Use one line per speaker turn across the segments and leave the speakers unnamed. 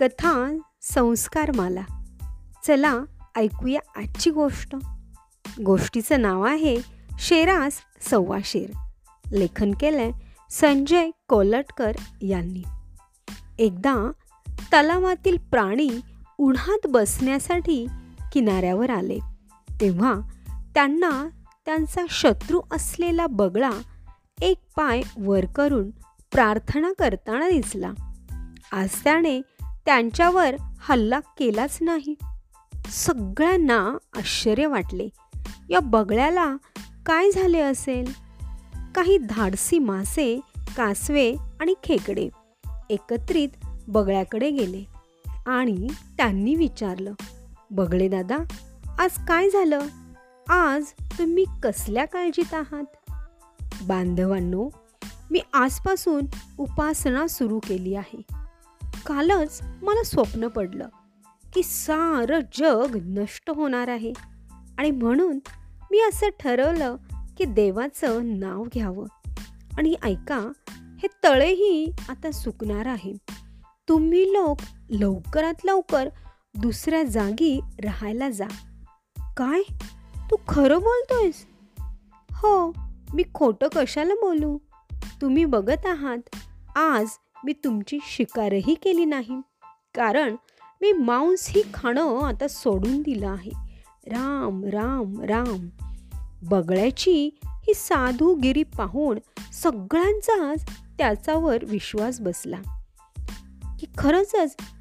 कथा संस्कारमाला चला ऐकूया आजची गोष्ट. गोष्टीचं नाव आहे शेरास सव्वा शेर. लेखन केलंय संजय कोलटकर यांनी. एकदा तलावातील प्राणी उन्हात बसण्यासाठी किनाऱ्यावर आले. तेव्हा त्यांना त्यांचा शत्रू असलेला बगळा एक पाय वर करून प्रार्थना करताना दिसला. आज त्याने त्यांच्यावर हल्ला केलाच नाही. सगळ्यांना आश्चर्य वाटले. या बगळ्याला काय झाले असेल? काही धाडसी मासे कासवे आणि खेकडे एकत्रित बगळ्याकडे गेले आणि त्यांनी विचारलं बगळे दादा आज काय झालं? आज तुम्ही कसल्या काळजीत आहात? बांधवांनो मी आजपासून उपासना सुरू केली आहे. कालच मला स्वप्न पडलं की सारं जग नष्ट होणार आहे. आणि म्हणून मी असं ठरवलं की देवाचं नाव घ्यावं. आणि ऐका हे तळेही आता सुकणार आहे. तुम्ही लोक लवकरात लवकर दुसऱ्या जागी राहायला जा. काय? तू खरं बोलतोयस? हो मी खोटं कशाला बोलू? तुम्ही बघत आहात आज मी तुमची शिकारही केली नाही. कारण मी मांस ही खाणं आता सोडून दिलं आहे. राम राम राम. बगळ्याची ही साधूगिरी पाहून सगळ्यांचाच त्याच्यावर विश्वास बसला. की खरंच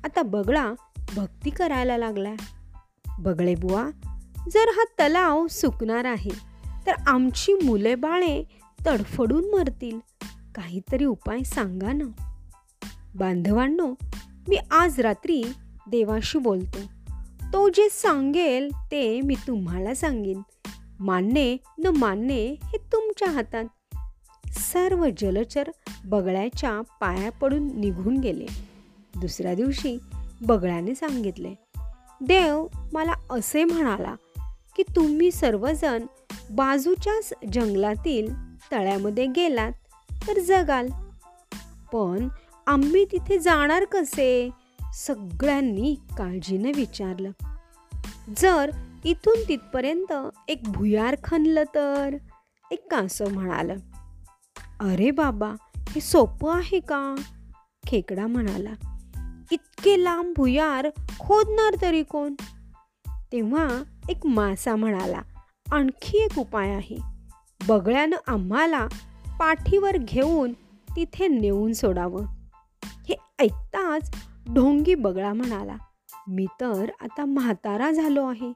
आता बगळा भक्ती करायला लागला. बगळे बुवा जर हा तलाव सुकणार आहे तर आमची मुले बाळे तडफडून मरतील. काहीतरी उपाय सांगा ना. बांधवांनो मी आज रात्री देवाशी बोलतो. तो जे सांगेल ते मी तुम्हाला सांगेन. मानणे न मानणे हे तुमच्या हातात. सर्व जलचर बगळ्याच्या पाया पडून निघून गेले. दुसऱ्या दिवशी बगळ्याने सांगितले देव मला असे म्हणाला की तुम्ही सर्वजण बाजूच्याच जंगलातील तळ्यामध्ये गेलात तर जगाल. पण आम्ही तिथे जाणार कसे? सगळ्यांनी काळजीने विचारलं. जर इथून तिथपर्यंत एक भुयार खणलं तर? एक कासव म्हणालं. अरे बाबा हे सोपं आहे का? खेकडा म्हणाला. इतके लांब भुयार खोदणार तरी कोण? तेव्हा एक मासा म्हणाला. आणखी एक उपाय आहे. बगळ्यानं आम्हाला पाठीवर घेऊन तिथे नेऊन सोडावं. हे ऐकताच ढोंगी बगळा म्हणाला मी तर आता म्हातारा झालो आहे.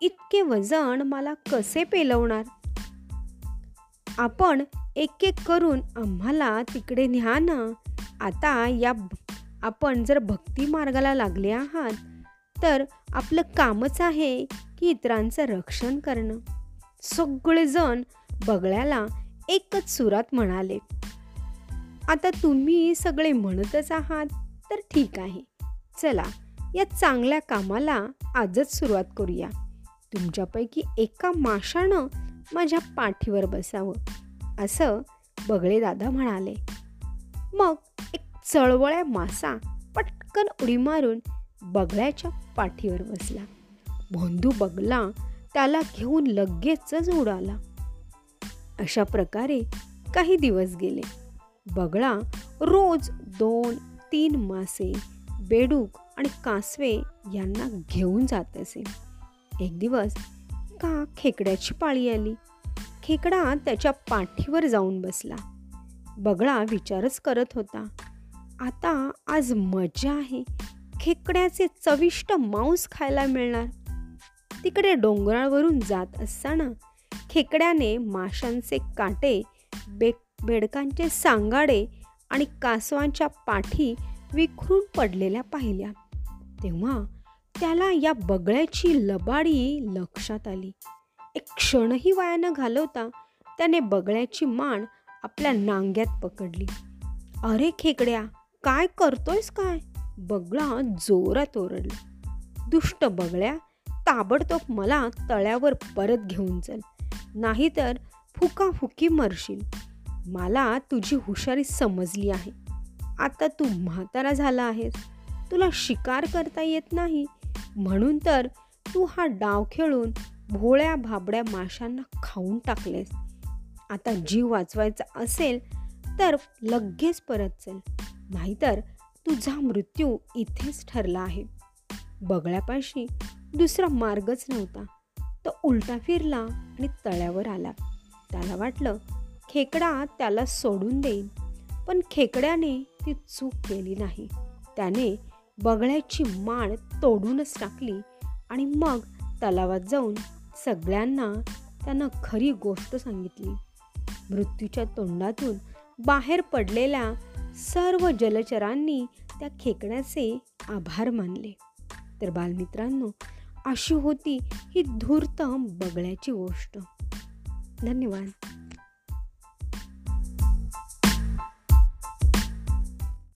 इतके वजन मला कसे पेलवणार? आपण एक एक करून आम्हाला तिकडे न्या ना. आता या आपण जर भक्ती मार्गाला लागले आहात तर आपलं कामच आहे की इतरांचं रक्षण करणं. सगळेजण बगळ्याला एकच सुरात म्हणाले. आता तुम्ही सगळे म्हणतच आहात तर ठीक आहे. चला या चांगल्या कामाला आजच सुरुवात करूया. तुमच्यापैकी एका माशानं माझ्या पाठीवर बसावं असं बगळे दादा म्हणाले. मग एक चळवळ्या मासा पटकन उडी मारून बगळ्याच्या पाठीवर बसला. भोंदू बगला त्याला घेऊन लगेचच उडाला. अशा प्रकारे काही दिवस गेले. बगळा रोज दोन तीन मासे बेडूक आणि कासवे यांना घेऊन जात असे. एक दिवस का खेकड्याची पाळी आली? खेकडा त्याच्या पाठीवर जाऊन बसला. बगळा विचारच करत होता आता आज मजा आहे. खेकड्याचे चविष्ट मांस खायला मिळणार. तिकडे डोंगरावरून जात असताना खेकड्याने माशांचे काटे बेक बेडकांचे सांगाडे आणि कासवांच्या पाठी विखरून पडलेल्या पाहिल्या. तेव्हा त्याला या बगळ्याची लबाडी लक्षात आली. एक क्षणही वाया न घालवता त्याने बगळ्याची मान आपल्या नांग्यात पकडली. अरे खेकड्या काय करतोयस काय? बगळा जोरात ओरडला. दुष्ट बगळ्या ताबडतोब मला तळ्यावर परत घेऊन चल. नाहीतर फुकाफुकी मरशील. मला तुझी हुशारी समजली आहे. आता तू म्हातारा झाला आहेस. तुला शिकार करता येत नाही. म्हणून तर तू हा डाव खेळून भोळ्या भाबड्या माशांना खाऊन टाकलेस. आता जीव वाचवायचा असेल तर लगेच परत चल. नाहीतर तुझा मृत्यू इथेच ठरला आहे. बगळ्यापाशी दुसरा मार्गच नव्हता. तो उलटा फिरला आणि तळ्यावर आला. त्याला वाटलं खेकडा त्याला सोडून देईन. पण खेकड्याने ती चूक केली नाही. त्याने बगळ्याची माळ तोडूनच टाकली आणि मग तलावात जाऊन सगळ्यांना त्यानं खरी गोष्ट सांगितली. मृत्यूच्या तोंडातून बाहेर पडलेल्या सर्व जलचरांनी त्या खेकड्याचे आभार मानले. तर बालमित्रांनो अशी होती ही धूर्त बगळ्याची गोष्ट. धन्यवाद.